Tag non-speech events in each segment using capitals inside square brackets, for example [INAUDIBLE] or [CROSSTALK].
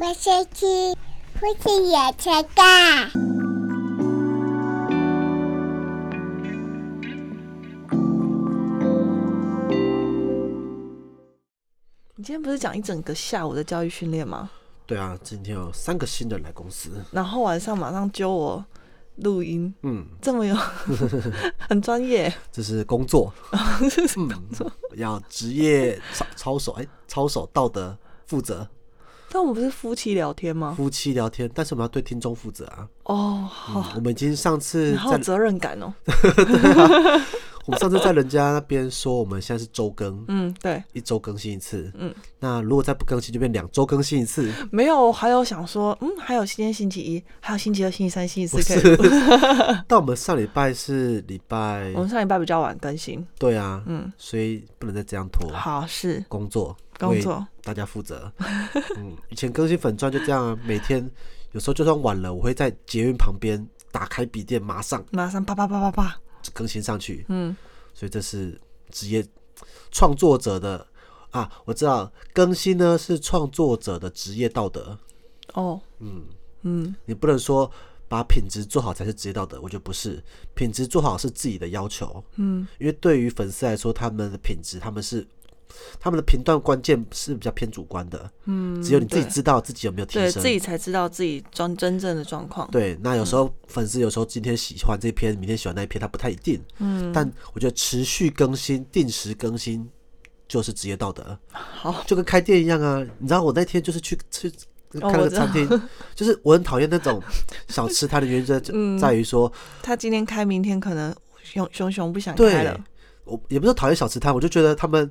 我先去父亲野车干。你今天不是讲一整个下午的教育训练吗？对啊，今天有三个新人来公司，然后晚上马上揪我录音，嗯，这么有 [LAUGHS] 很专业，这是工作，[LAUGHS] 嗯，要职业操操守，哎，操守道德负责，但我们不是夫妻聊天吗？夫妻聊天，但是我们要对听众负责啊。哦，嗯好，我们已经上次好有责任感哦。[LAUGHS] 我们上次在人家那边说，我们现在是周更，嗯，对，一周更新一次。嗯，那如果再不更新，就变两周更新一次。没有，我还有想说，嗯，还有今天星期一，还有星期二、星期三、星期四可以录。[LAUGHS] 但我们上礼拜是礼拜我，们上礼拜比较晚更新，对啊，嗯，所以不能再这样拖。好是工作，工作，大家负责。[LAUGHS] 嗯，以前更新粉钻就这样啊，每天有时候就算晚了，我会在捷运旁边打开笔电，马上马上啪啪啪啪啪，更新上去。嗯，所以这是职业创作者的啊，我知道更新呢是创作者的职业道德。哦，嗯，嗯，你不能说把品质做好才是职业道德，我觉得不是，品质做好是自己的要求。嗯，因为对于粉丝来说，他们的品质，他们是他们的评断关键是比较偏主观的。嗯，只有你自己知道自己有没有提升。对自己才知道自己真真正的状况。对，那有时候粉丝有时候今天喜欢这篇，明天喜欢那一篇，他不太一定。嗯，但我觉得持续更新、定时更新就是职业道德，好，就跟开店一样啊。你知道我那天就是去去开个餐厅，就是我很讨厌那种 [LAUGHS] 小吃摊的原因在嗯在于说，他今天开，明天可能熊熊熊不想开对了。我也不是讨厌小吃摊，我就觉得他们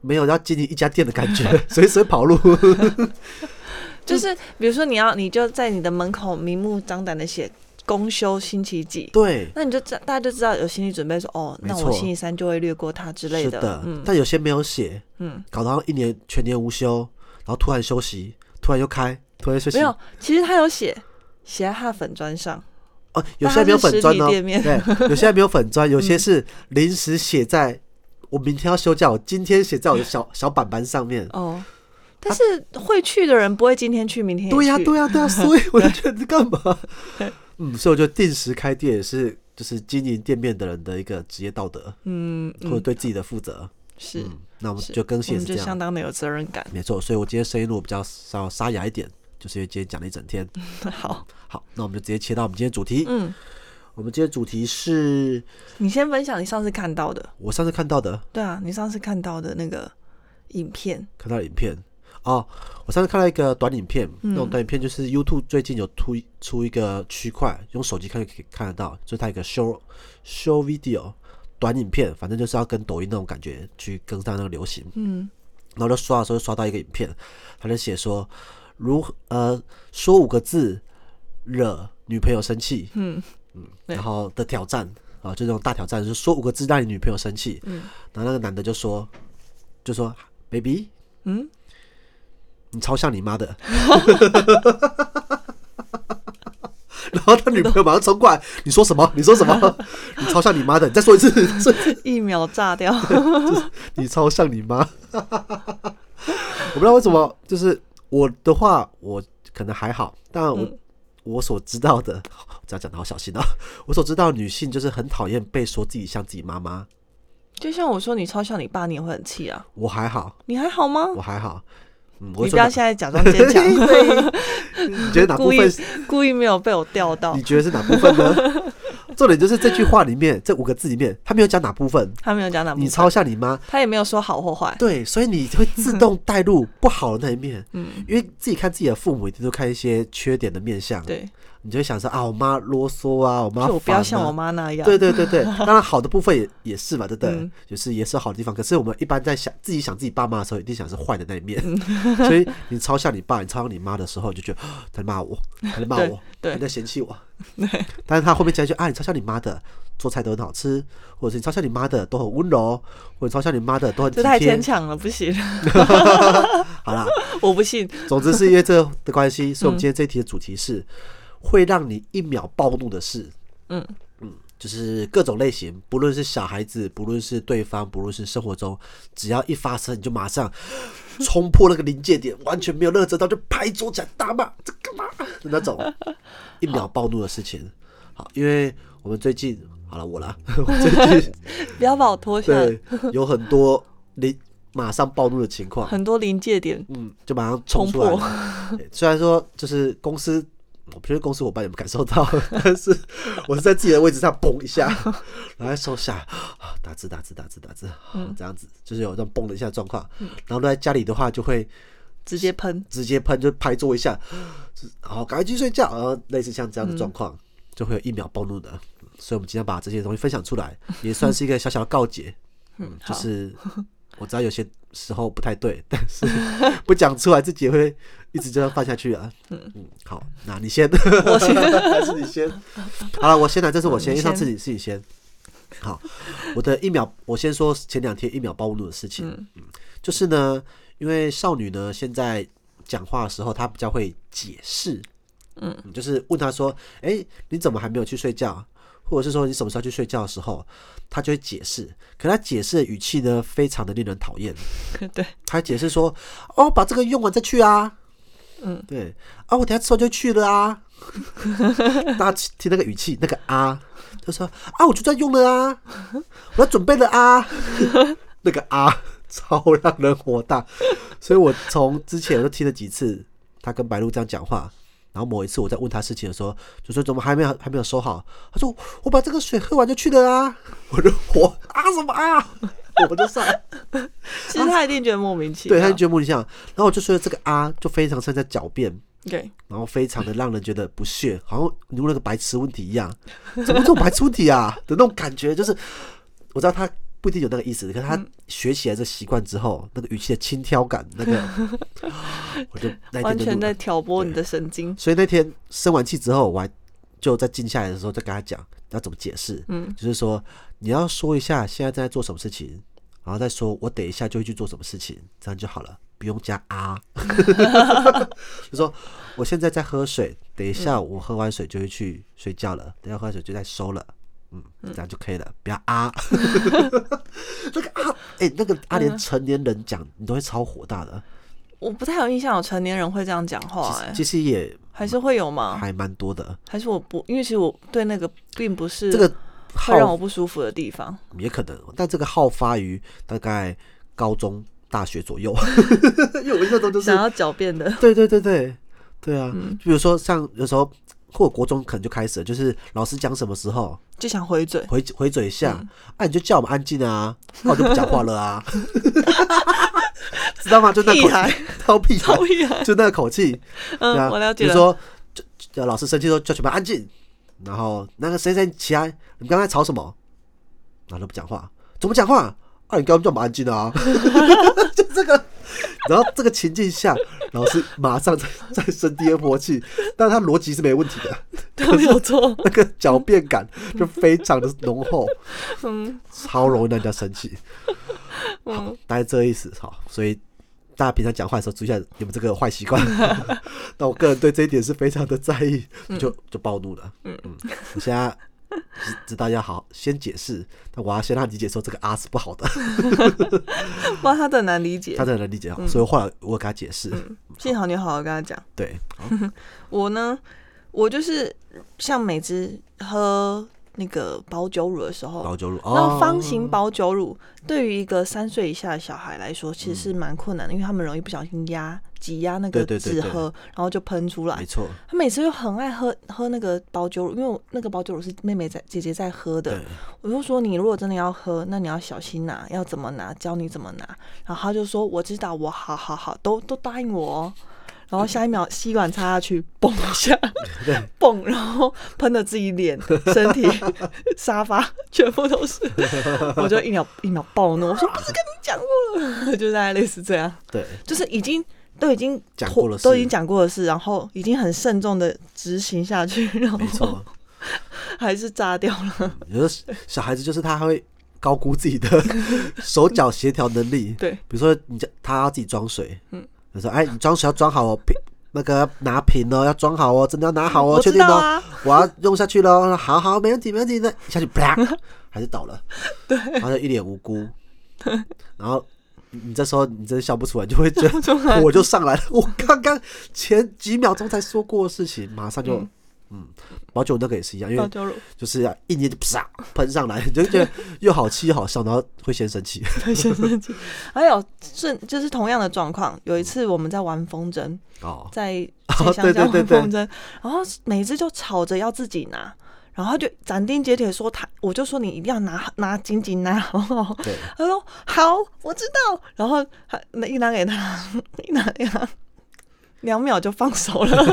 没有要经营一家店的感觉，[LAUGHS] 随时跑路。[LAUGHS] 就是比如说你要，你就在你的门口明目张胆的写公休星期几，对，那你就知大家就知道有心理准备说，哦，那我星期三就会略过它之类的。是的，嗯但有些没有写，嗯，搞到一年全年无休，然后突然休息，突然又开，突然又休息。没有，其实他有写写在他的粉砖上。哦，有些还没有粉砖哦，但它是实体店面对，有些还没有粉砖，[LAUGHS] 有些是临时写在我明天要休假，我今天写在我的小小板板上面。哦，但是会去的人不会今天去，明天也对呀、去对呀、对呀、[LAUGHS] 所以我就觉得你干嘛？嗯，所以我觉得定时开店也是就是经营店面的人的一个职业道德，嗯嗯，或者对自己的负责。是，嗯，那我们就更我们就新也是这样，相当的有责任感。没错。所以我今天声音录比较稍沙哑一点，就是因为今天讲了一整天。[LAUGHS] 好，好，那我们就直接切到我们今天主题。嗯，我们今天主题是你先分享你上次看到的。我上次看到的，对啊，你上次看到的那个影片，看到影片哦。我上次看到一个短影片，那种短影片就是 YouTube 最近有出出一个区块，用手机看就可以看得到，就是它一个 show show video 短影片，反正就是要跟抖音那种感觉去跟上那个流行。嗯然后就刷的时候就刷到一个影片，他就写说如何呃说五个字惹女朋友生气，嗯对然后的挑战啊，就这种大挑战，就是说五个字让你女朋友生气。嗯然后那个男的就说就说 baby 嗯，你超像你妈的。[LAUGHS] 然后他女朋友马上冲过来，你说什么？你说什么？你超像你妈的！你再说一次，[LAUGHS] 一秒炸掉。[LAUGHS] 你超像你妈。我不知道为什么，就是我的话，我可能还好，但我、嗯我所知道的，这样讲的好小心啊。[LAUGHS] 我所知道，女性就是很讨厌被说自己像自己妈妈。就像我说你超像你爸，你也会很气啊。我还好，你还好吗？我还好。嗯，我你不要现在假装坚强，[LAUGHS] 你觉得哪部 [LAUGHS] 故意分？故意没有被我钓到你。觉得是哪部分呢？重点就是这句话里面这五个字里面，他没有讲哪部分。他没有讲哪部分，你抄像你妈，他也没有说好或坏。对，所以你会自动带入不好的那一面。[LAUGHS] 嗯，因为自己看自己的父母，一定都看一些缺点的面相。对，你就会想说啊，我妈啰嗦啊，我妈就我不要像我啊。妈那样。对对对对，[LAUGHS] 当然好的部分也也是嘛，对不对？嗯就是也是好的地方。可是我们一般在想自己想自己爸妈的时候，一定想是坏的那一面。嗯 [LAUGHS] 所以你超像你爸，你超像你妈的时候，你就觉得啊他在骂我，他在骂我，[LAUGHS] 对他在嫌弃我。但是他后面加一句啊，你超像你妈的，做菜都很好吃，或者是你超像你妈的，都很温柔，或者超像你妈的，都很体这太牵贴。强了，不行，好啦，我不信。总之是因为这的关系，所以我嗯们今天这一题的主题是会让你一秒暴怒的事。嗯嗯就是各种类型，不论是小孩子，不论是对方，不论是生活中，只要一发生，你就马上冲破那个临界点，完全没有任何遮挡，就拍桌起来大骂这干嘛的那种，[LAUGHS] 一秒暴怒的事情。好，因为我们最近好了，我啦，[LAUGHS] 我最近不要把我拖下来，对有很多临马上暴怒的情况，很多临界点嗯，就马上冲出来冲了。[LAUGHS] 对虽然说就是公司，我不确定公司伙伴有没有感受到，[LAUGHS] 但是我是在自己的位置上蹦一下，然后再收下，啊打字打字打字打字，嗯这样子就是有这种蹦的一下状况。然后在家里的话，就会直接喷，直接喷，就拍桌一下，然后赶快去睡觉，然后类似像这样的状况，就会有一秒暴怒的。所以，我们今天把这些东西分享出来，也算是一个小小的告解。嗯，就是我知道有些时候不太对，但是 [LAUGHS] 不讲出来，自己也会一直这样放下去啊。嗯嗯，好，那你先，我先 [LAUGHS] 还是你先？好了，我先来，这是我先，嗯因为上次先你是你先。好，我的一秒，我先说前两天一秒暴露的事情。嗯，就是呢，因为少女呢现在讲话的时候，她比较会解释。嗯，就是问她说：“哎、你怎么还没有去睡觉？”或者是说你什么时候去睡觉的时候，他就会解释。可他解释的语气呢，非常的令人讨厌。[LAUGHS] 对，他解释说：“哦，把这个用完再去啊。”嗯，对啊，我等下吃完就去了啊。[LAUGHS] 大家听那个语气，那个啊，就说啊，我就在用了啊，我要准备了啊，[LAUGHS] 那个啊，超让人火大。所以我从之前我就听了几次他跟白鹿这样讲话，然后某一次我在问他事情的时候，就说怎么还没有还没有收好？他说我把这个水喝完就去了啊，我就火啊什么啊，我就算了。[LAUGHS] 其实他一定觉得莫名其妙。对，他就觉得莫名其妙。然后我就说这个啊，就非常像在狡辩，对，然后非常的让人觉得不屑，好像你问了个白痴问题一样，怎么这种白痴问题啊的那种感觉，就是我知道他不一定有那个意思，可是他学起来这习惯之后，那个语气的轻佻感，那个 [LAUGHS] 我就那完全在。挑拨你的神经。所以那天生完气之后，我还就在静下来的时候，再跟他讲要怎么解释，嗯，就是说你要说一下现在正在做什么事情，然后再说我等一下就会去做什么事情，这样就好了，不用加啊。[LAUGHS] 就说我现在在喝水，等一下我喝完水就会去睡觉了，等一下喝完水就在收了。嗯，这样就可以了，不要啊。[LAUGHS] 那个啊，哎、那个啊，连成年人讲你都会超火大的。我不太有印象有成年人会这样讲话、哎，其实也还是会有吗？还蛮多的。还是我不，因为其实我对那个并不是这个会让我不舒服的地方。也可能，但这个好发于大概高中、大学左右，[LAUGHS] 因为我们那时候就是想要狡辩的，对对对对对啊，嗯比如说像有时候或国中可能就开始了，就是老师讲什么时候就想回嘴。回回嘴一下，嗯啊你就叫我们安静啊，[LAUGHS] 那我就不讲话了啊，[LAUGHS] 知道吗？就那口气，[LAUGHS] 超屁孩，超就那个口气，嗯，我了解了。比如说，就就老师生气说叫全班安静，然后那个谁谁起来，你们刚才吵什么？然后都不讲话，怎么讲话？啊，你刚刚叫我们安静啊！就这个，[LAUGHS] 然后这个情境下，老师马上再再生第二波气，但是他逻辑是没问题的，都没有错。[LAUGHS] 那个狡辩感就非常的浓厚，嗯超容易让人家生气。好嗯，，大概这个意思。好，所以大家平常讲话的时候注意一下你们这个坏习惯。[LAUGHS] 那我个人对这一点是非常的在意，就就暴怒了。嗯嗯，我现在知知道要好先解释，但我要先让他理解说这个啊是不好的，[LAUGHS] 不然他很难理解他。很难理解嗯。所以后来我给他解释，幸好你好好跟他讲。对，[LAUGHS] 我呢，我就是像每次喝那个保酒乳的时候，保酒乳那哦，方形保酒乳对于一个三岁以下的小孩来说，其实是蛮困难的，因为他们容易不小心压挤压那个纸喝，然后就喷出来没。错，他每次又很爱喝喝那个保酒乳，因为我那个保酒乳是妹妹在姐姐在喝的，我就说你如果真的要喝，那你要小心拿，要怎么拿，教你怎么拿。然后他就说我知道，我好好好，都都答应我哦。然后下一秒吸管插下去，嘣一下，嘣，然后喷的自己脸、身体、[LAUGHS] 沙发全部都是，我就一秒一秒暴怒，我说不是跟你讲过了，就大概类似这样，对，就是已经都已经讲过了都已经讲过的事，然后已经很慎重的执行下去，然后。[LAUGHS] 还是炸掉了。有的小孩子就是他会高估自己的 [LAUGHS] 手脚协调能力，对，比如说你叫他要自己装水，嗯，他说：“哎，你装水要装好哦，瓶那个拿瓶哦，要装好哦，真的要拿好哦，我确定哦，啊，我要用下去喽。好好，没问题，没问题。的，一下去啪，还是倒了，[LAUGHS] 对，然后就一脸无辜，然后你这时候你真的笑不出来，就会觉得火就上来了。我刚刚前几秒钟才说过的事情，马上就嗯，保酒那个也是一样，因为就是要一捏就啪喷上来，[LAUGHS] 你就觉得又好气又好笑，然后会先生气。[LAUGHS] 对先生气。还有是就是同样的状况，有一次我们在玩风筝，哦，在 [LAUGHS] 哦在乡下玩风筝，然后每次就吵着要自己拿。然后就斩钉截铁说他，我就说你一定要拿拿紧紧拿好不好？对，他说好，我知道。然后他那一拿给他，一拿给他，两秒就放手了，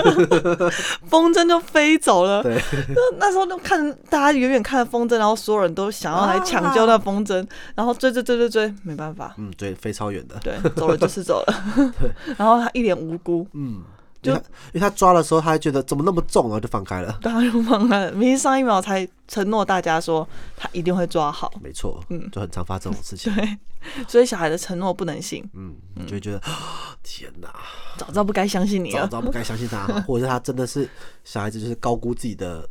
[LAUGHS] 风筝就飞走了。对，那那时候就看大家远远看着风筝，然后所有人都想要来抢救那风筝，然后追追追追追，没办法，嗯，对，飞超远的，对，走了就是走了。[LAUGHS] 然后他一脸无辜，嗯，就因为他抓的时候，他还觉得怎么那么重，然后就放开了。大家就放开了。明明上一秒才承诺大家说他一定会抓好，没错，嗯就很常发这种事情。对，所以小孩的承诺不能信，嗯，你就会觉得 [GASPS] 天哪，早知道不该相信你了。早知道不该相信他，[LAUGHS] 或者是他真的是小孩子，就是高估自己的，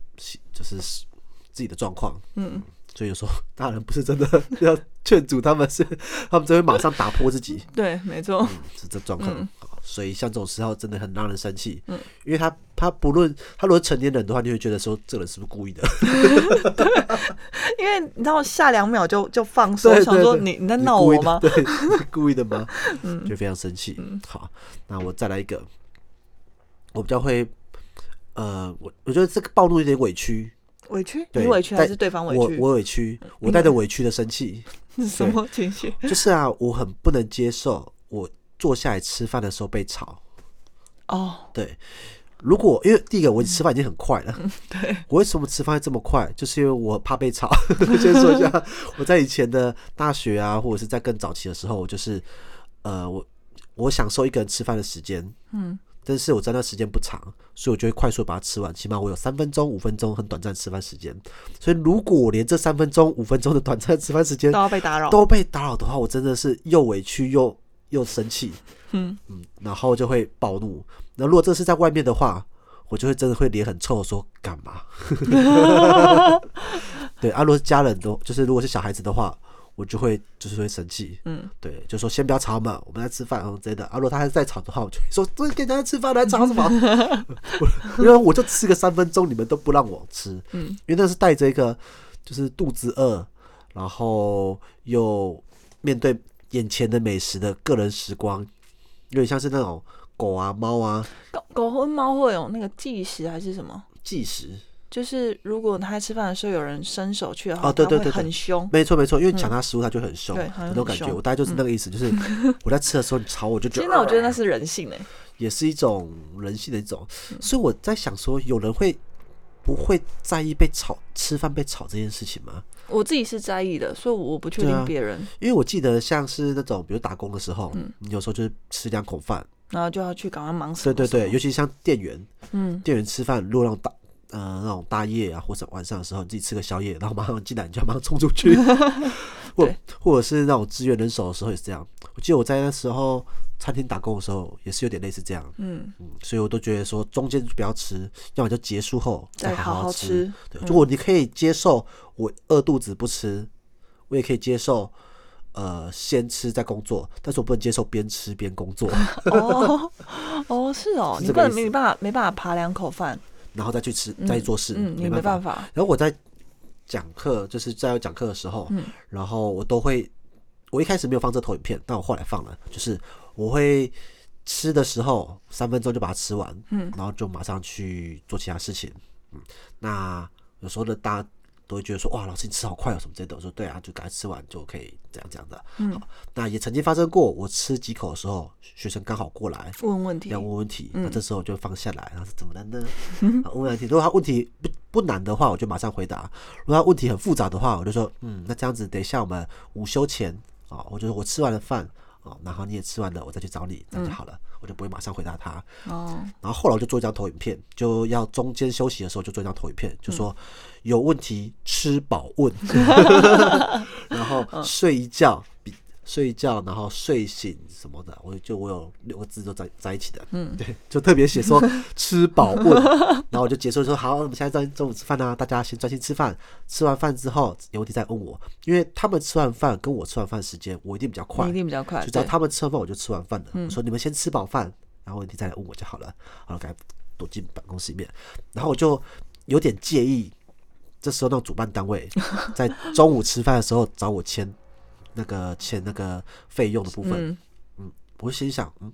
就是自己的状况。嗯，所以有时候大人不是真的要劝阻他们，是 [LAUGHS] 他们就会马上打破自己，对，没错，嗯，是这状况。所以像这种时候真的很让人生气，嗯，因为他他不论他如果成年人的话，你会觉得说这个人是不是故意的？[LAUGHS] 因为你知道下两秒就就放手，对想说你你在闹我吗？对，你故意的吗？[LAUGHS] 就非常生气。好，那我再来一个，我比较会，呃，我我觉得这个暴露有点委屈，委屈？你委屈还是对方委屈？我委屈，我带着委屈的生气，是 [LAUGHS] 什么情绪？就是啊，我很不能接受我坐下来吃饭的时候被吵。哦，对，如果因为第一个我吃饭已经很快了，对，我为什么吃饭会这么快？就是因为我怕被吵。[LAUGHS] 先说一下，我在以前的大学啊，或者是在更早期的时候，我就是呃，我我享受一个人吃饭的时间，嗯，但是我知道那时间不长，所以我就会快速把它吃完，起码我有三分钟、五分钟很短暂吃饭时间。所以如果我连这三分钟、五分钟的短暂吃饭时间都要被打扰。都被打扰的话，我真的是又委屈又又生气，嗯嗯，然后就会暴怒。那如果这是在外面的话，我就会真的会脸很臭，说干嘛？[LAUGHS] 对啊，如果是家人都就是如果是小孩子的话，我就会就是会生气，嗯，对，就说先不要吵嘛，我们在吃饭啊之类的。啊，如果他还是在吵的话，我就会说这跟人家吃饭来吵什么？[LAUGHS] 因为我就吃个三分钟，你们都不让我吃，嗯，因为那是带着一个就是肚子饿，然后又面对眼前的美食的个人时光，有点像是那种狗啊、猫啊。狗狗和猫会有那个计时还是什么？计时。就是如果他吃饭的时候有人伸手去的话，哦对对对对。很凶。没错没错，因为抢他食物他就很凶，对好像那种感觉，我大概就是那个意思，就是我在吃的时候你吵我就觉得，那我觉得那是人性诶、也是一种人性的一种，嗯。所以我在想说，有人会不会在意被吵吃饭被吵这件事情吗？我自己是在意的，所以我不确定别人，因为我记得像是那种比如打工的时候，嗯。你有时候就是吃两口饭，然后就要去赶快忙什么什么对对对，尤其像店员，嗯，店员吃饭，如果那种大呃那种大夜啊，或者晚上的时候，你自己吃个宵夜，然后马上进来，你就要马上冲出去，[LAUGHS] 或或者是那种支援人手的时候也是这样。我记得我在那时候餐厅打工的时候，也是有点类似这样，嗯，嗯，所以我都觉得说中间就不要吃，要么就结束后好再好好吃。吃。对，如果你可以接受我饿肚子不吃，我也可以接受。呃，先吃再工作，但是我不能接受边吃边工作，[LAUGHS] 哦哦，是哦，[LAUGHS] 你不能是这个意思。没办法没办法扒两口饭，然后再去吃，再去做事，嗯，你没没办办法，然后我在讲课，就是在有讲课的时候，嗯。然后我都会，我一开始没有放这投影片，但我后来放了，就是我会吃的时候三分钟就把它吃完，嗯。然后就马上去做其他事情，嗯，那有时候呢大家都会觉得说，哇，老师你吃好快哦，什么之类的，我说对啊，就赶快吃完就可以这样这样的，嗯。好，那也曾经发生过，我吃几口的时候，学生刚好过来，问问题。要，问问题，嗯。那这时候我就放下来，然后是怎么了呢？[LAUGHS] 啊问问题，如果他问题不不难的话，我就马上回答；如果他问题很复杂的话，我就说，嗯，那这样子，等一下我们午休前啊，我就说我吃完了饭啊，然后你也吃完了，我再去找你，这样就好了，我就不会马上回答他。哦，然后后来我就做一张投影片，就要中间休息的时候就做一张投影片，就说有问题吃饱问，[LAUGHS] 然后睡一觉比睡觉，然后睡醒什么的，我就我有六个字都在在一起的，嗯，对，就特别写说 [LAUGHS] 吃饱问，然后我就结束说好，我们现在中中午吃饭啊，大家先专心吃饭，吃完饭之后有问题再问我，因为他们吃完饭跟我吃完饭时间我一定比较快。你一，定比较快，就只要他们吃完饭我就吃完饭了，我说你们先吃饱饭，然后问题再来问我就好了，好了，赶快躲进办公室里面，然后我就有点介意。这时候，那种主办单位在中午吃饭的时候找我签那个签那个费用的部分，嗯，我就心想，嗯，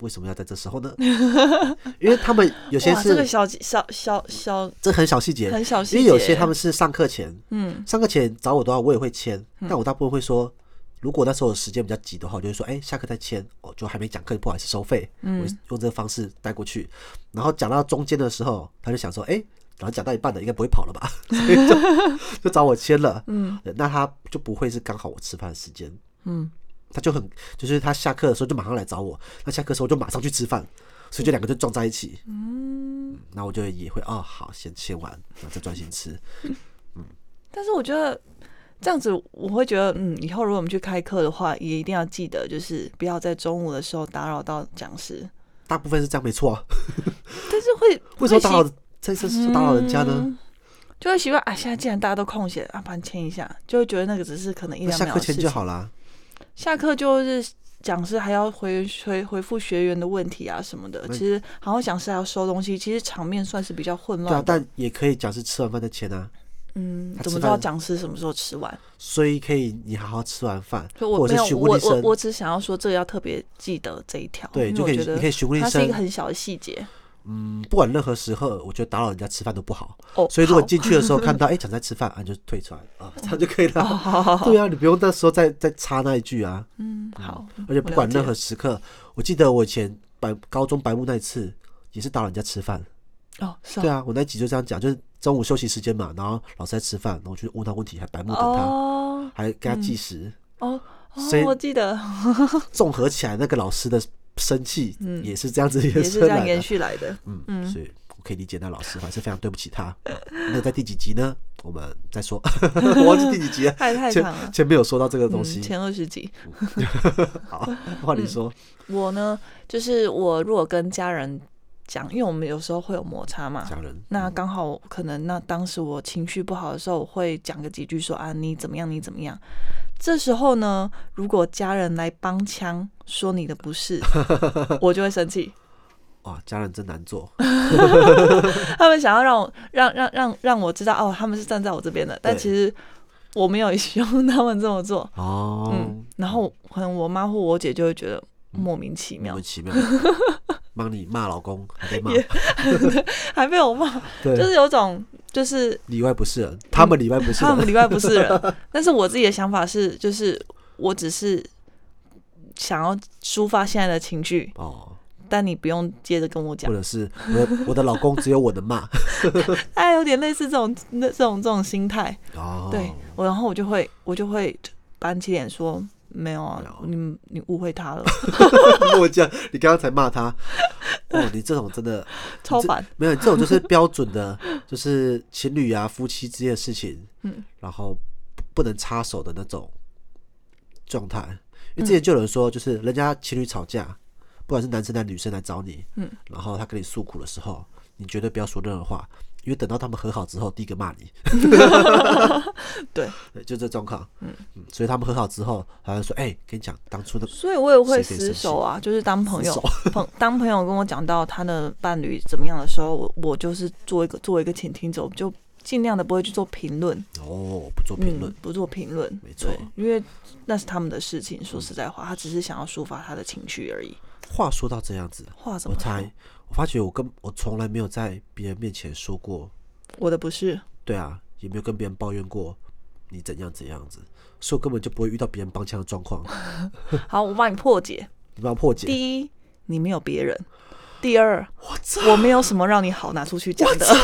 为什么要在这时候呢？[LAUGHS] 因为他们有些是，这个是小小小小这很小细节，很小细节，因为有些他们是上课前，嗯。上课前找我的话，我也会签，但我大部分会说，如果那时候时间比较急的话，我就会说，哎、下课再签，我就还没讲课，不好意思收费，嗯。我用这个方式带过去。然后讲到中间的时候，他就想说，哎、然后讲到一半的应该不会跑了吧，[LAUGHS] 所以就 [LAUGHS] 就找我签了。嗯。那他就不会是刚好我吃饭的时间，嗯，他就很就是他下课的时候就马上来找我，那下课的时候就马上去吃饭，所以就两个就撞在一起。嗯，那我就也会哦，好，先签完，然后再专心吃。[LAUGHS] 但是我觉得这样子，我会觉得，嗯，以后如果我们去开课的话，也一定要记得，就是不要在中午的时候打扰到讲师。大部分是这样没错啊，但是会为什么打扰这次是打扰人家呢？嗯就会习惯啊，现在既然大家都空闲，啊，帮你签一下，就会觉得那个只是可能一那两下课签。就好啦。下课就是讲师还要回回回复学员的问题啊什么的。其实，然后讲师还要收东西，其实场面算是比较混对啊乱，的。但也可以讲是吃完饭的钱啊，嗯，怎么知道讲师什么时候吃完？所以可以你好好吃完饭，所以我没有，我我我只想要说，这个要特别记得这一条，对，就可以觉得你可以询问医它是一个。很小的细节。嗯，不管任何时候，我觉得打扰人家吃饭都不好。哦，所以如果好进去的时候看到哎讲在吃饭啊，就退出来啊，[LAUGHS] 这样就可以哦了。好好好，对啊，你不用那时候再再插那一句啊。嗯，好，而且不管任何时刻，我记得我以前白高中白木那一次也是打扰人家吃饭。哦，是对啊，我那集就这样讲，就是中午休息时间嘛，然后老师在吃饭，然后我去问他问题，还白目等他，哦还给他计时。哦所以哦，我记得 [LAUGHS] 综合起来，那个老师的生气嗯也是这样子延也是这样延伸来的。续来的。嗯，嗯所以我可以理解那老师，还是非常对不起他。嗯那在第几集呢？我们再说，[LAUGHS] 我忘记第几集了。太太前长了，前面有说到这个东嗯，西，前二十集。[LAUGHS] 好，换你说。我呢，就是我如果跟家人讲，因为我们有时候会有摩擦嘛，家人，那刚好可能那当时我情绪不好的时候，我会讲个几句说啊你怎么样你怎么样。这时候呢，如果家人来帮腔说你的不是，[LAUGHS] 我就会生气。哇，家人真难做。[LAUGHS] [LAUGHS] 他们想要让我让让让让我知道哦，他们是站在我这边的，但其实我没有希望他们这么做。哦嗯，，然后可能我妈或我姐就会觉得莫名其妙莫名，其妙，帮你骂老公 [LAUGHS] 还被骂，[LAUGHS] 还被我骂，[LAUGHS] 就，是有种就是里外不是人，他们里外不是人他们。里外不是人，但是我自己的想法是，就是我只是想要抒发现在的情绪，哦，但你不用接着跟我讲或，者是我的我的老公只有我能骂。哎，有点类似这种那这种这种心态。哦，对我，然后我就会我就会板起脸说。没有啊有，你你误会他了，[LAUGHS] 我讲，你刚刚才骂他，[LAUGHS] 哦，你这种真的超烦。没有，这种就是标准的，[LAUGHS] 就是情侣啊、夫妻之间的事情，嗯，然后不不能插手的那种状态。因为之前就有人说，就是人家情侣吵架，不管是男生还是女生来找你，嗯，然后他跟你诉苦的时候，你绝对不要说任何话，因为等到他们和好之后，第一个骂你。[LAUGHS] [LAUGHS] 对，就这状况。嗯所以他们和好之后，好像说，哎、跟你讲，当初的所以我也会死守啊，就是当朋友 [LAUGHS] 朋当朋友跟我讲到他的伴侣怎么样的时候，我我就是做一个作为一个倾听者，我就尽量的不会去做评论，哦，不做评论嗯，，不做评论，没错，因为那是他们的事情。说实在话，他只是想要抒发他的情绪而已。话说到这样子，话怎么说我猜我发觉我跟我从来没有在别人面前说过，我的不是，对啊，也没有跟别人抱怨过你怎样怎样子，所以我根本就不会遇到别人帮腔的状况。[LAUGHS] 好，我帮你破解。你帮我破解，第一，你没有别人；第二，我没有什么让你好拿出去讲的，[LAUGHS]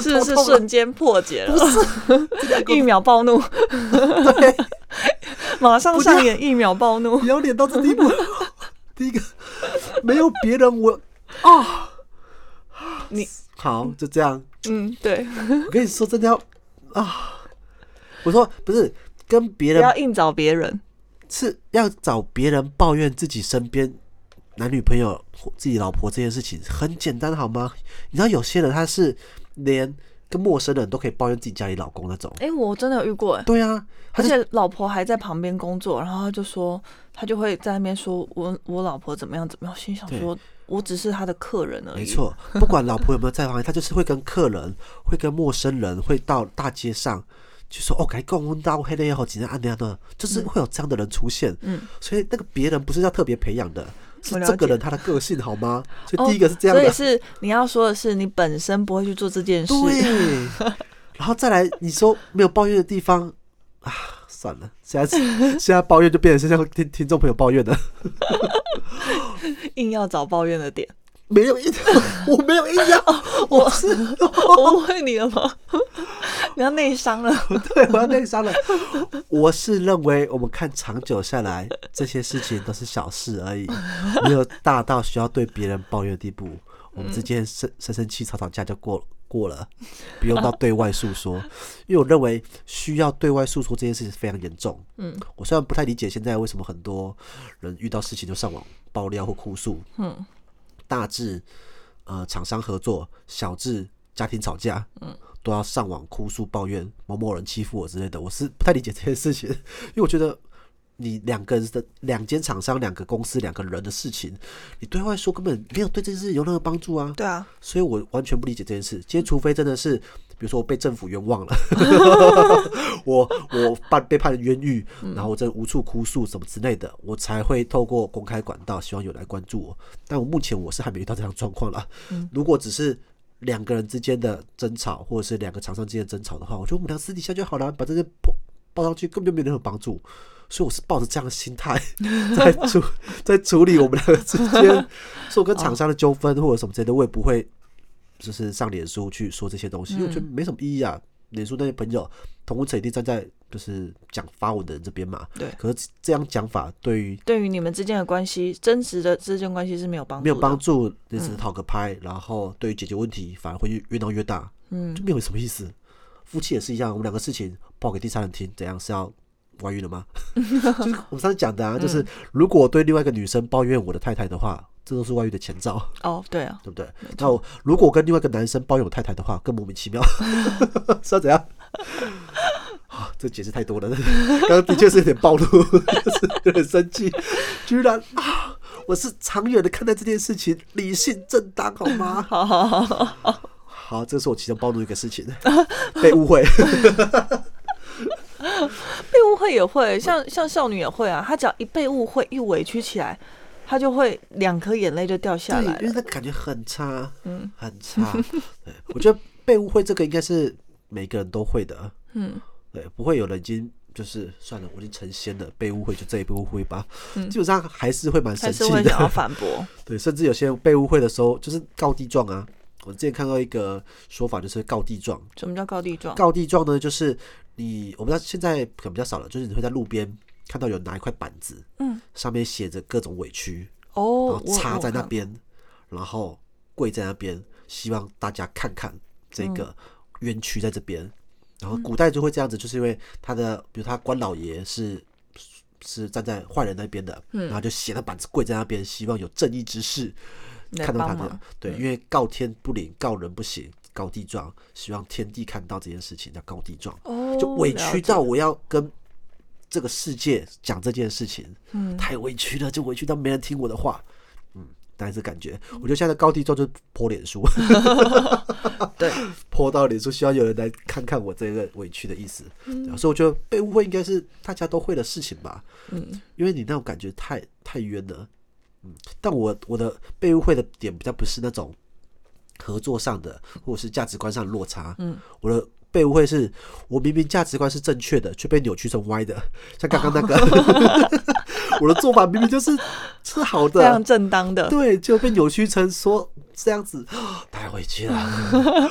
是不是瞬间破解了？一秒暴怒，马上上演一秒暴怒不。要脸到这地步。[LAUGHS] 第一个，没有别人，我啊，你好就这样。嗯，对，我跟你说，真的要啊！我说不是，跟别人不要硬找别人。是要找别人抱怨自己身边男女朋友、自己老婆这件事情，很简单好吗？你知道有些人他是连跟陌生人都可以抱怨自己家里老公那种。哎、我真的有遇过哎，对啊，而且老婆还在旁边工作，然后他就说，他就会在那边说我我老婆怎么样怎么样，心想说我只是他的客人而已。没，错，不管老婆有没有在旁边，他就是会跟客人、会跟陌生人、会到大街上就说哦，该共温到黑的也好，几天安那的，就是会有这样的人出现。嗯，所以那个别人不是要特别培养的，是这个人他的个性好吗？所以哦第一个是这样的，所以是你要说的是，你本身不会去做这件事。对，[LAUGHS] 然后再来你说没有抱怨的地方啊，算了，现在现在抱怨就变成是像听听众朋友抱怨的，[LAUGHS] 硬要找抱怨的点，没有硬，我没有硬要，我是我误会你了吗？[LAUGHS] 你要内伤了。对，我要内伤了。我是认为，我们看长久下来，这些事情都是小事而已，没有大到需要对别人抱怨的地步。我们之间生生生气、吵吵架就过过了，不用到对外诉说。因为我认为需要对外诉说这件事情非常严重。嗯，我虽然不太理解现在为什么很多人遇到事情就上网爆料或哭诉，嗯，大至呃厂商合作，小至家庭吵架，嗯，都要上网哭诉抱怨某某人欺负我之类的，我是不太理解这件事情，因为我觉得你两个人的两间厂商、两个公司、两个人的事情，你对外说根本没有对这件事有任何帮助啊，对啊，所以我完全不理解这件事。今天除非真的是，比如说我被政府冤枉了，[LAUGHS] 我我判被判冤狱，然后我真的无处哭诉什么之类的，我才会透过公开管道，希望有来关注我。但我目前我是还没遇到这样状况啦。如果只是两个人之间的争吵，或者是两个厂商之间的争吵的话，我觉得我们俩私底下就好了，把这些报报上去，根本就没有任何帮助。所以我是抱着这样的心态 [LAUGHS] 在处在处理我们两个之间，[LAUGHS] 所以我跟厂商的纠纷或者什么之类的，我也不会就是上脸书去说这些东西，因为我觉得没什么意义啊。脸书那些朋友，同温层一定站在就是讲发文的人这边嘛。对可是这样讲法对于对于你们之间的关系，真实的之间关系是没有帮助，没有帮。助，你只是讨个拍，然后对于解决问题反而会越越闹越大，嗯就没有什么意思。夫妻也是一样，我们两个事情报给第三人听，怎样是要外遇了吗？[LAUGHS] 就是我们上次讲的啊，就是如果我对另外一个女生抱怨我的太太的话，这都是外遇的前兆，哦，对啊，对不对？那我如果跟另外一个男生抱怨我太太的话，更莫名其妙，[LAUGHS] 是要怎样？啊，这解释太多了，刚刚的确是有点暴露，就 [LAUGHS] 是有点生气，居然啊，我是长远的看待这件事情，理性正当，好吗？好好好好好，好，这是我其中暴露一个事情，被误会。[LAUGHS] 被误会也会，像像少女也会啊，她只要一被误会，一委屈起来，她就会两颗眼泪就掉下，来了。因为她感觉很差，嗯很差。[LAUGHS] 对，我觉得被误会这个应该是每个人都会的，嗯，对，不会有人已经就是算了，我已经成仙了，被误会就这一被误会吧。嗯基本上还是会蛮生还气的，反驳。[LAUGHS] 对，甚至有些人被误会的时候就是告地状啊。我之前看到一个说法，就是告地状。什么叫告地状？告地状呢，就是你我不知道现在可能比较少了，就是你会在路边看到有拿一块板子，嗯，上面写着各种委屈，哦然哦后，插在那边，然后跪在那边，希望大家看看这嗯。个冤屈在这边。然后古代就会这样子，就是因为他的，比如他官老爷是是站在坏人那边的，嗯。然后就写了板子跪在那边，希望有正义之士看到他的。对，因为告天不灵，告人不行，告地状，希望天地看到这件事情叫高地状。哦，就委屈到我要跟这个世界讲这件事情，嗯太委屈了，就委屈到没人听我的话，嗯，但是感觉。我觉得现在的高地状就是泼脸书，[LAUGHS] 对，泼到脸书，希望有人来看看我这个委屈的意思。所以我觉得被误会应该是大家都会的事情吧，嗯，因为你那种感觉太太冤了，嗯。但我我的被误会的点比较不是那种合作上的，或者是价值观上的落差，嗯，我的被误会是我明明价值观是正确的，却被扭曲成歪的，[LAUGHS] 像刚刚那个，[LAUGHS] 我的做法明明就是是好非常的，正当的。对，就被扭曲成说这样子，太委屈了。[LAUGHS]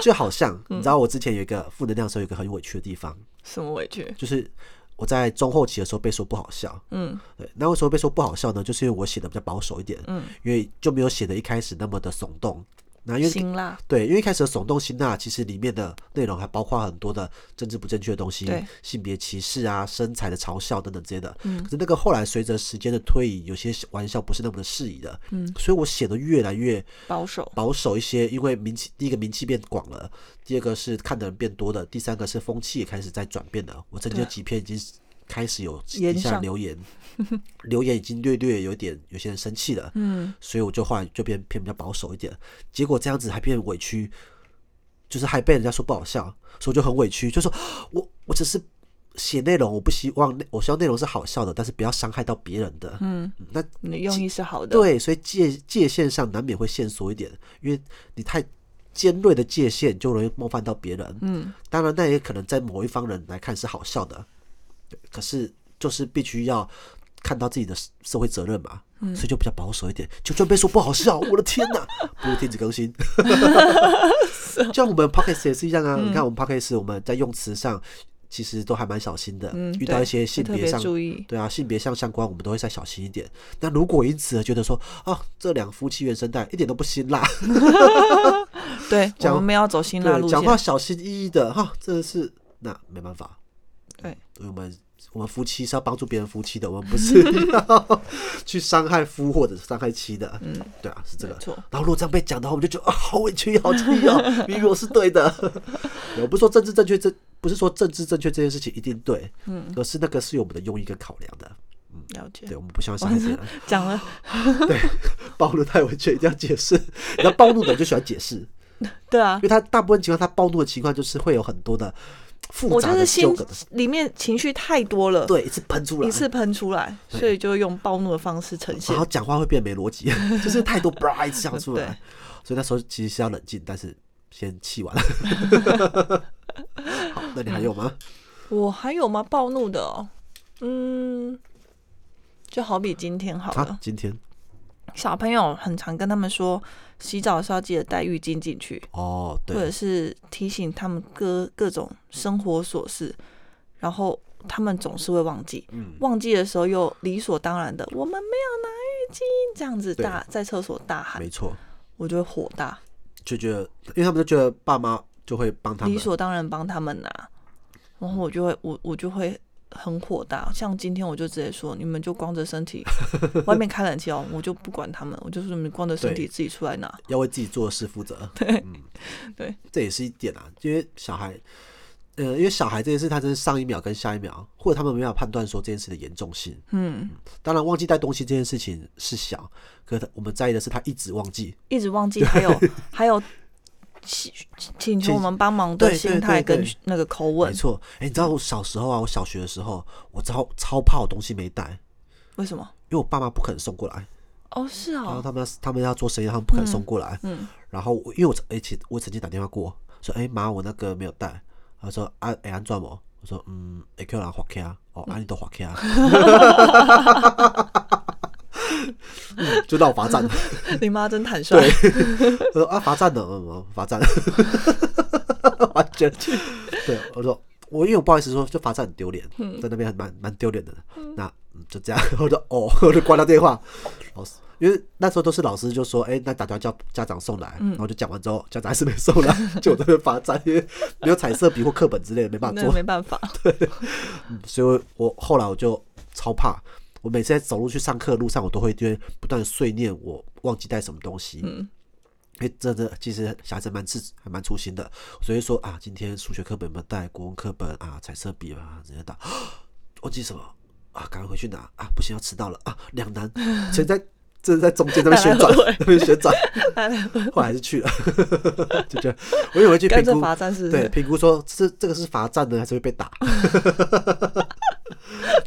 就好像你知道，我之前有一个负能量的时候，有一个很委屈的地方，什么委屈？就是我在中后期的时候被说不好笑。嗯对，那为什么被说不好笑呢？就是因为我写的比较保守一点，嗯，因为就没有写的一开始那么的耸动，那因为辛辣，对，因为一开始的耸动辛辣，其实里面的内容还包括很多的政治不正确的东西，性别歧视啊、身材的嘲笑等等之类的。嗯可是那个后来随着时间的推移，有些玩笑不是那么的适宜的。嗯，所以我写的越来越保守，保守一些，因为名气，第一个名气变广了，第二个是看的人变多了，第三个是风气也开始在转变了。我曾经有几篇已经开始有底下留言，[LAUGHS] 留言已经略略有点有些人生气了，嗯，所以我就后来就变偏比较保守一点。结果这样子还变委屈，就是还被人家说不好笑，所以就很委屈，就说 [GASPS] 我我只是。写内容，我不希望，我希望内容是好笑的，但是不要伤害到别人的。嗯，那你的用意是好的，，对，所以界界限上难免会线索一点，因为你太尖锐的界限就容易冒犯到别人。嗯，当然那也可能在某一方人来看是好笑的，对可是就是必须要看到自己的社社会责任嘛。嗯所以就比较保守一点，就准备说不好笑，我的天哪！[LAUGHS] 不如停止更新。就 [LAUGHS] 像我们 p o c k e t 也是一样啊，嗯你看我们 p o c k e t 我们在用词上其实都还蛮小心的，嗯，遇到一些性别上注意，对啊，性别上相关，我们都会再小心一点。那如果因此而觉得说，啊，这两夫妻原生带一点都不辛辣，[LAUGHS] 对，讲我们要走辛辣对，路讲话，小心翼翼的，哈，真的是那没办法。对，所以我们我们夫妻是要帮助别人夫妻的，我们不是 [LAUGHS] 要去伤害夫或者伤害妻的。嗯，对啊，是这个。错，然后如果这样被讲的话，我们就觉得啊，[LAUGHS] 好委屈，好气哦，明明我是对的。[LAUGHS] 我不是说政治正确，这不是说政治正确这件事情一定对，嗯，而是那个是有我们的用意跟考量的。嗯了解对，，我们不希望伤害别人。讲了，对暴露太委屈，一定要解释。然后暴怒的人就喜欢解释，对啊，因为他大部分情况，他暴怒的情况就是会有很多的复我杂就是心的纠葛的，里面情绪太多了，对，一次喷出来一，次喷出来，所以就用暴怒的方式呈现然后。讲话会变没逻辑，[LAUGHS] 就是太多 bra 一直讲出来，所以那时候其实是要冷静，但是先气完了。[LAUGHS] 好，那你还有吗？我还有吗？暴怒的哦，嗯，就好比今天好了啊，，今天小朋友很常跟他们说，洗澡的时候要记得带浴巾进去，哦，对。或者，是提醒他们各各种生活琐事，然后他们总是会忘记，嗯。忘记的时候又理所当然的，我们没有拿浴巾，这样子大在厕所大喊没，错，我就会火大，就觉得，因为他们就觉得爸妈就会帮他们。理，所当然帮他们拿，然后我就会我我就会很火大，像今天我就直接说，你们就光着身体，[LAUGHS] 外面开冷气哦，我就不管他们，我就是你们光着身体自己出来拿，要为自己做的事负责。[LAUGHS] 对，嗯，对，这也是一点啊，因为小孩，呃，因为小孩这件事，他真是上一秒跟下一秒，或者他们没有判断说这件事的严重性。嗯，当然，忘记带东西这件事情是小，可是我们在意的是他一直忘记。一直忘记，还有 [LAUGHS] 还有请请求我们帮忙的对对心态跟那个口吻。没，错，哎、你知道我小时候啊，我小学的时候，我超超怕我东西没带，为什么？因为我爸妈不肯送过来，哦，是哦，然后他们他们要做生意，他们不肯送过来。嗯，然后我因为我而且我曾经打电话过，说哎妈，我那个没有带，他说啊哎安装我，我说嗯，会叫人划开啊，哦，啊你都划开啊，[LAUGHS] 嗯 [LAUGHS] 就让我罚站，[LAUGHS] 你妈真坦率，对。[LAUGHS] 我说啊罚站的，嗯嗯罚站，完全。对，我说我因为我不好意思说，就罚站很丢脸，在那边很蛮蛮丢脸的，那嗯就这样，我就哦，我就挂掉电话，老师。因为那时候都是老师就说，哎、那打电话叫家长送来，然后就讲完之后，家长还是没送来，就我这边罚站，因为没有彩色笔或课本之类的，没办法做。没办法，对。所以我后来我就超怕，我每次在走路去上课的路上，我都会因为不断地碎念我忘记带什么东西。嗯，因为真的其实小孩子蛮自还蛮粗心的，所以说啊，今天数学课本有没有带？国文课本啊，彩色笔啊，直接打，[GASPS] 忘记什么啊？赶快回去拿啊！不行，要迟到了啊！两难，[LAUGHS] 所以在真的在中间那边旋转，[LAUGHS] 那边旋转，[LAUGHS] 后来还是去了，就觉得我以为去评罚站是不对，评估说这这个是罚站呢，还是会被打？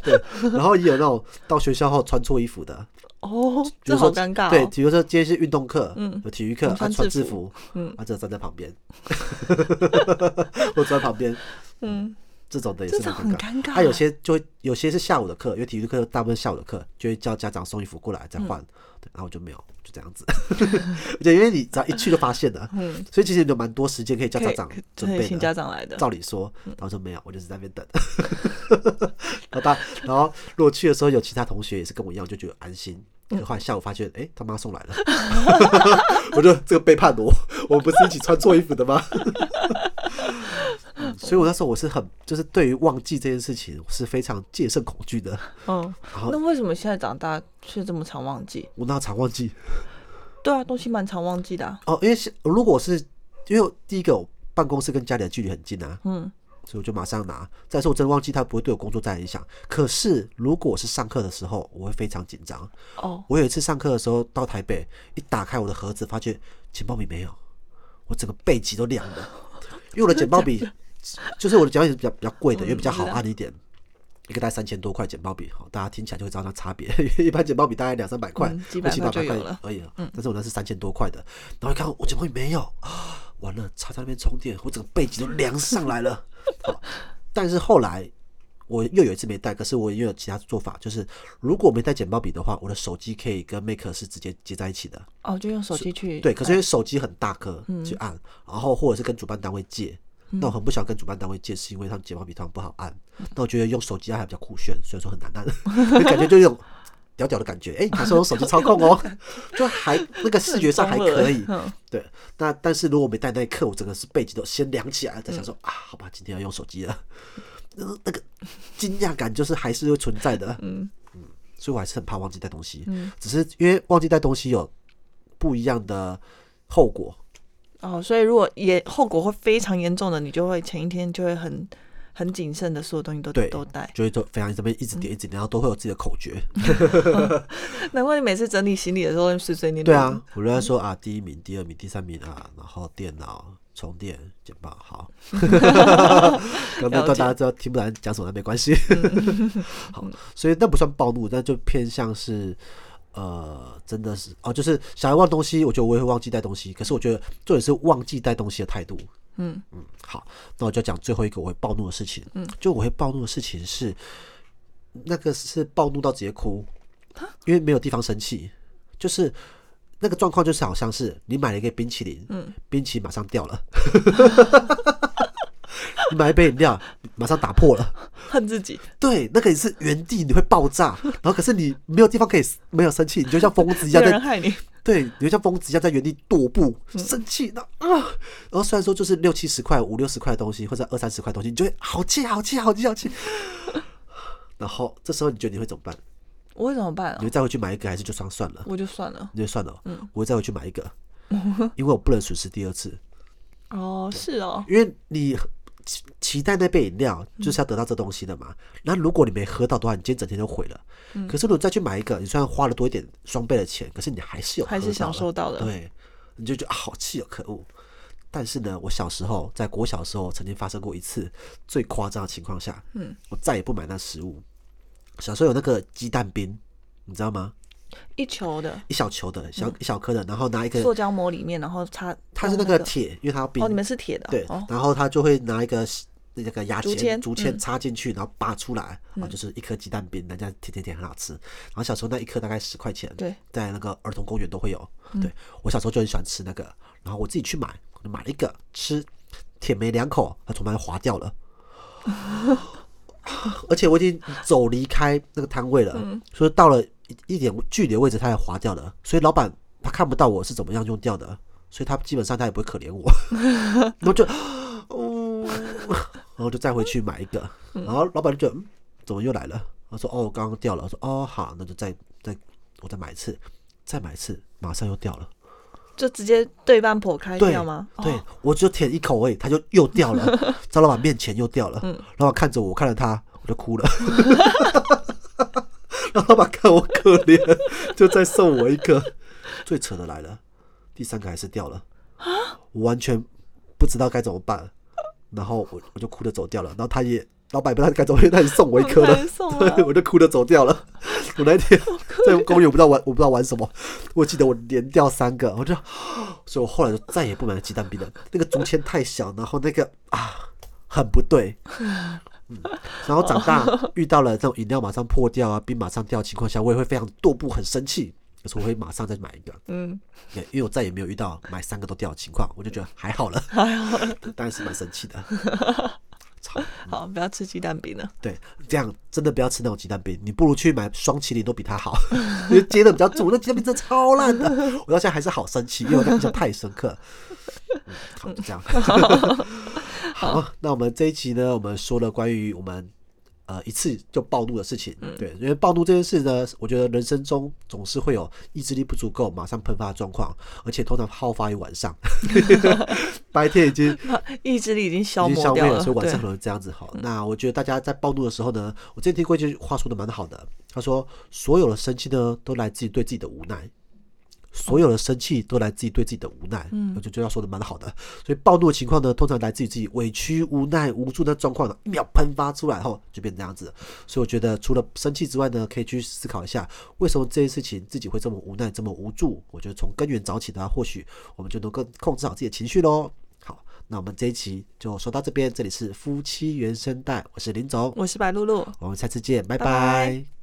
对，然后也有那种到学校后穿错衣服的，哦，比如说这好尴尬对，哦。比如说今天是运动课，嗯。有体育课，他啊穿穿制服嗯。啊，就站在旁边，[LAUGHS] 我坐在旁边，嗯，这种的也是。很尴尬。他有些就会有些是下午的课，因为体育课大部分下午的课就会叫家长送衣服过来再换，嗯对，然后我就没有，就这样子。[LAUGHS] 对因为你只要一去就发现了，嗯，所以其实有蛮多时间可以叫家长准备的。家长来的，照理说，然后说没有，我就是在那边等。[LAUGHS] 然后他，然后如果去的时候有其他同学也是跟我一样，就觉得安心。可后来下午发现，哎、他妈送来了，[LAUGHS] 我就这个背叛我，我们不是一起穿错衣服的吗？嗯 [LAUGHS] 所以我那时候我是很，就是对于忘记这件事情，我是非常戒慎恐惧的。嗯，那为什么现在长大却这么常忘记？我那常忘记对啊，东西蛮常忘记的、啊。哦，因为是如果是因为第一个我办公室跟家里的距离很近啊，嗯，所以我就马上拿。再说我真的忘记，它不会对我工作带来影响。可是如果我是上课的时候，我会非常紧张。哦，我有一次上课的时候到台北，一打开我的盒子，发现钱包里没有，我整个背脊都凉了。因为我的剪报笔，就是我的剪报笔是比较比较贵的，因为比较好按一点，一个大概三千多块剪报笔，好，大家听起来就会知道那差别。[LAUGHS] 一般剪报笔大概两三百块嗯，七百块而已了。但是我那是三千多块的，然后一看我剪报笔没有，啊 [GASPS] 完了，插在那边充电，我整个背脊都凉上来了。[LAUGHS] 好，但是后来我又有一次没带，可是我又有其他做法，就是如果没带剪报笔的话，我的手机可以跟 Make 是直接接在一起的。哦，就用手机去对，可是因为手机很大颗，去按，然后或者是跟主办单位借。那我很不想跟主办单位借，是因为他们剪报笔通常不好按。那我觉得用手机按还比较酷炫，虽然说很难按，[LAUGHS] 就感觉就有种屌屌的感觉。哎、[LAUGHS] 你还是用手机操控哦，就还那个视觉上还可以。嗯对，那但是如果没带那一刻，我整个是背脊都先凉起来，再想说、啊，好吧，今天要用手机了，那那个惊讶感就是还是会存在的。嗯所以我还是很怕忘记带东西。只是因为忘记带东西有不一样的后果。哦，所以如果也后果会非常严重的，你就会前一天就会很很谨慎的，所有东西都对都带。就会都非常这边一直点一直点，然后都会有自己的口诀。[LAUGHS] 难怪你每次整理行李的时候碎碎念念。对啊，我就在说啊，第一名、第二名、第三名啊，然后电脑、充电、简报，好。[LAUGHS] 刚那段大家知道听不懂讲什么，那没关系。[LAUGHS] 好，所以那不算暴怒，那就偏向是。呃，真的是哦，就是想要忘东西，我觉得我也会忘记带东西。可是我觉得重点是忘记带东西的态度。嗯。嗯，好，那我就讲最后一个我会暴怒的事情。嗯，就我会暴怒的事情是，那个是暴怒到直接哭，因为没有地方生气，就是那个状况就是好像是你买了一个冰淇淋，嗯，冰淇淋马上掉了，[LAUGHS] 你买一杯饮料马上打破了。恨自己。对，那个也是原地你会爆炸，然后可是你没有地方可以没有生气，你就像疯子一有样在人害你。对，你就像疯子一样在原地踱步，生气那啊，然后虽然说就是六七十块、五六十块的东西，或者二三十块的东西，你就会好气、好气、好气、好气。[LAUGHS] 然后这时候你觉得你会怎么办？我会怎么办啊你？会再回去买一个，还是就算算了？我就算了。你就算了，嗯我会再回去买一个，[LAUGHS] 因为我不能损失第二次，哦，是哦。因为你期期待那杯饮料就是要得到这东西的嘛。那如果你没喝到的话，你今天整天就毁了。可是如果再去买一个，你虽然花了多一点双倍的钱，可是你还是有还是享受到的对，你就觉得、啊、好气哦，可恶。但是呢，我小时候在国小的时候，曾经发生过一次最夸张的情况下，嗯，我再也不买那食物。小时候有那个鸡蛋冰，你知道吗？一球的。一小球的小、一小颗的，然后拿一个，塑胶膜里面，然后插它是那个铁，因为它要冰。哦，你们是铁的。对，哦，然后他就会拿一个那个牙签、竹签插进去，然后拔出来，啊，就是一颗鸡蛋冰，人家甜甜甜很好吃。然后小时候那一颗大概十块钱，对，在那个儿童公园都会有。对我小时候就很喜欢吃那个，然后我自己去买，我就买了一个吃，舔没两口，它从那里滑掉了。[LAUGHS] 而且我已经走离开那个摊位了，所以到了一一点距离的位置，它也划掉了。所以老板他看不到我是怎么样用掉的，所以他基本上他也不会可怜我。[LAUGHS] 然后就，哦，然后就再回去买一个，然后老板就觉得，嗯，怎么又来了？我说，哦，刚刚掉了。我说，哦，好，那就再再我再买一次，再买一次，马上又掉了。就直接对半剖开对掉吗？对哦，我就舔一口而已，它就又掉了，[LAUGHS] 在老板面前又掉了。嗯老板看着我，我看着他，我就哭了。[LAUGHS] 然后老板看我可怜，就再送我一个。最扯的来了，第三个还是掉了，我完全不知道该怎么办。然后我我就哭着走掉了，然后他也老板也不知道该怎么办，他也送我一颗了对，我就哭着走掉了。我那天在公园，我不知道玩，我不知道玩什么，我记得我连掉三个，我就，[GASPS] 所以我后来就再也不买鸡蛋饼了。那个竹签太小，然后那个啊，很不对。嗯，[LAUGHS] 然后长大遇到了这种饮料马上破掉啊，冰马上掉的情况下，我也会非常跺步，很生气。可是我会马上再买一个，嗯，对，因为我再也没有遇到买三个都掉的情况，我就觉得还好了，还好，[LAUGHS] 当然是蛮生气的。[LAUGHS] 操，好，不要吃鸡蛋饼了。对，这样真的不要吃那种鸡蛋饼，你不如去买双麒麟都比它好，因为接的比较重。那鸡蛋饼真的超烂的，我到现在还是好生气，因为我印象太深刻。嗯，好，就这样。好，那我们这一集呢，我们说了关于我们呃一次就暴怒的事情。对，因为暴怒这件事呢，我觉得人生中总是会有意志力不足够马上喷发的状况，而且通常好发于晚上，[LAUGHS] 白天已经 [LAUGHS] 意志力已经消已经消灭了，磨掉了，所以晚上可能这样子好。那我觉得大家在暴怒的时候呢，我之前听过一句话说的蛮好的，他说所有的生气呢都来自于对自己的无奈。所有的生气都来自于对自己的无奈，嗯，我就觉得他说的蛮好的。所以暴怒的情况呢，通常来自于自己委屈、无奈、无助的状况呢，一秒喷发出来后就变成这样子。所以我觉得除了生气之外呢，可以去思考一下，为什么这件事情自己会这么无奈、这么无助？我觉得从根源找起的话，或许我们就能够控制好自己的情绪喽。好，那我们这一期就说到这边，这里是夫妻原声带，我是林总，我是白露露。我们下次见，拜拜拜拜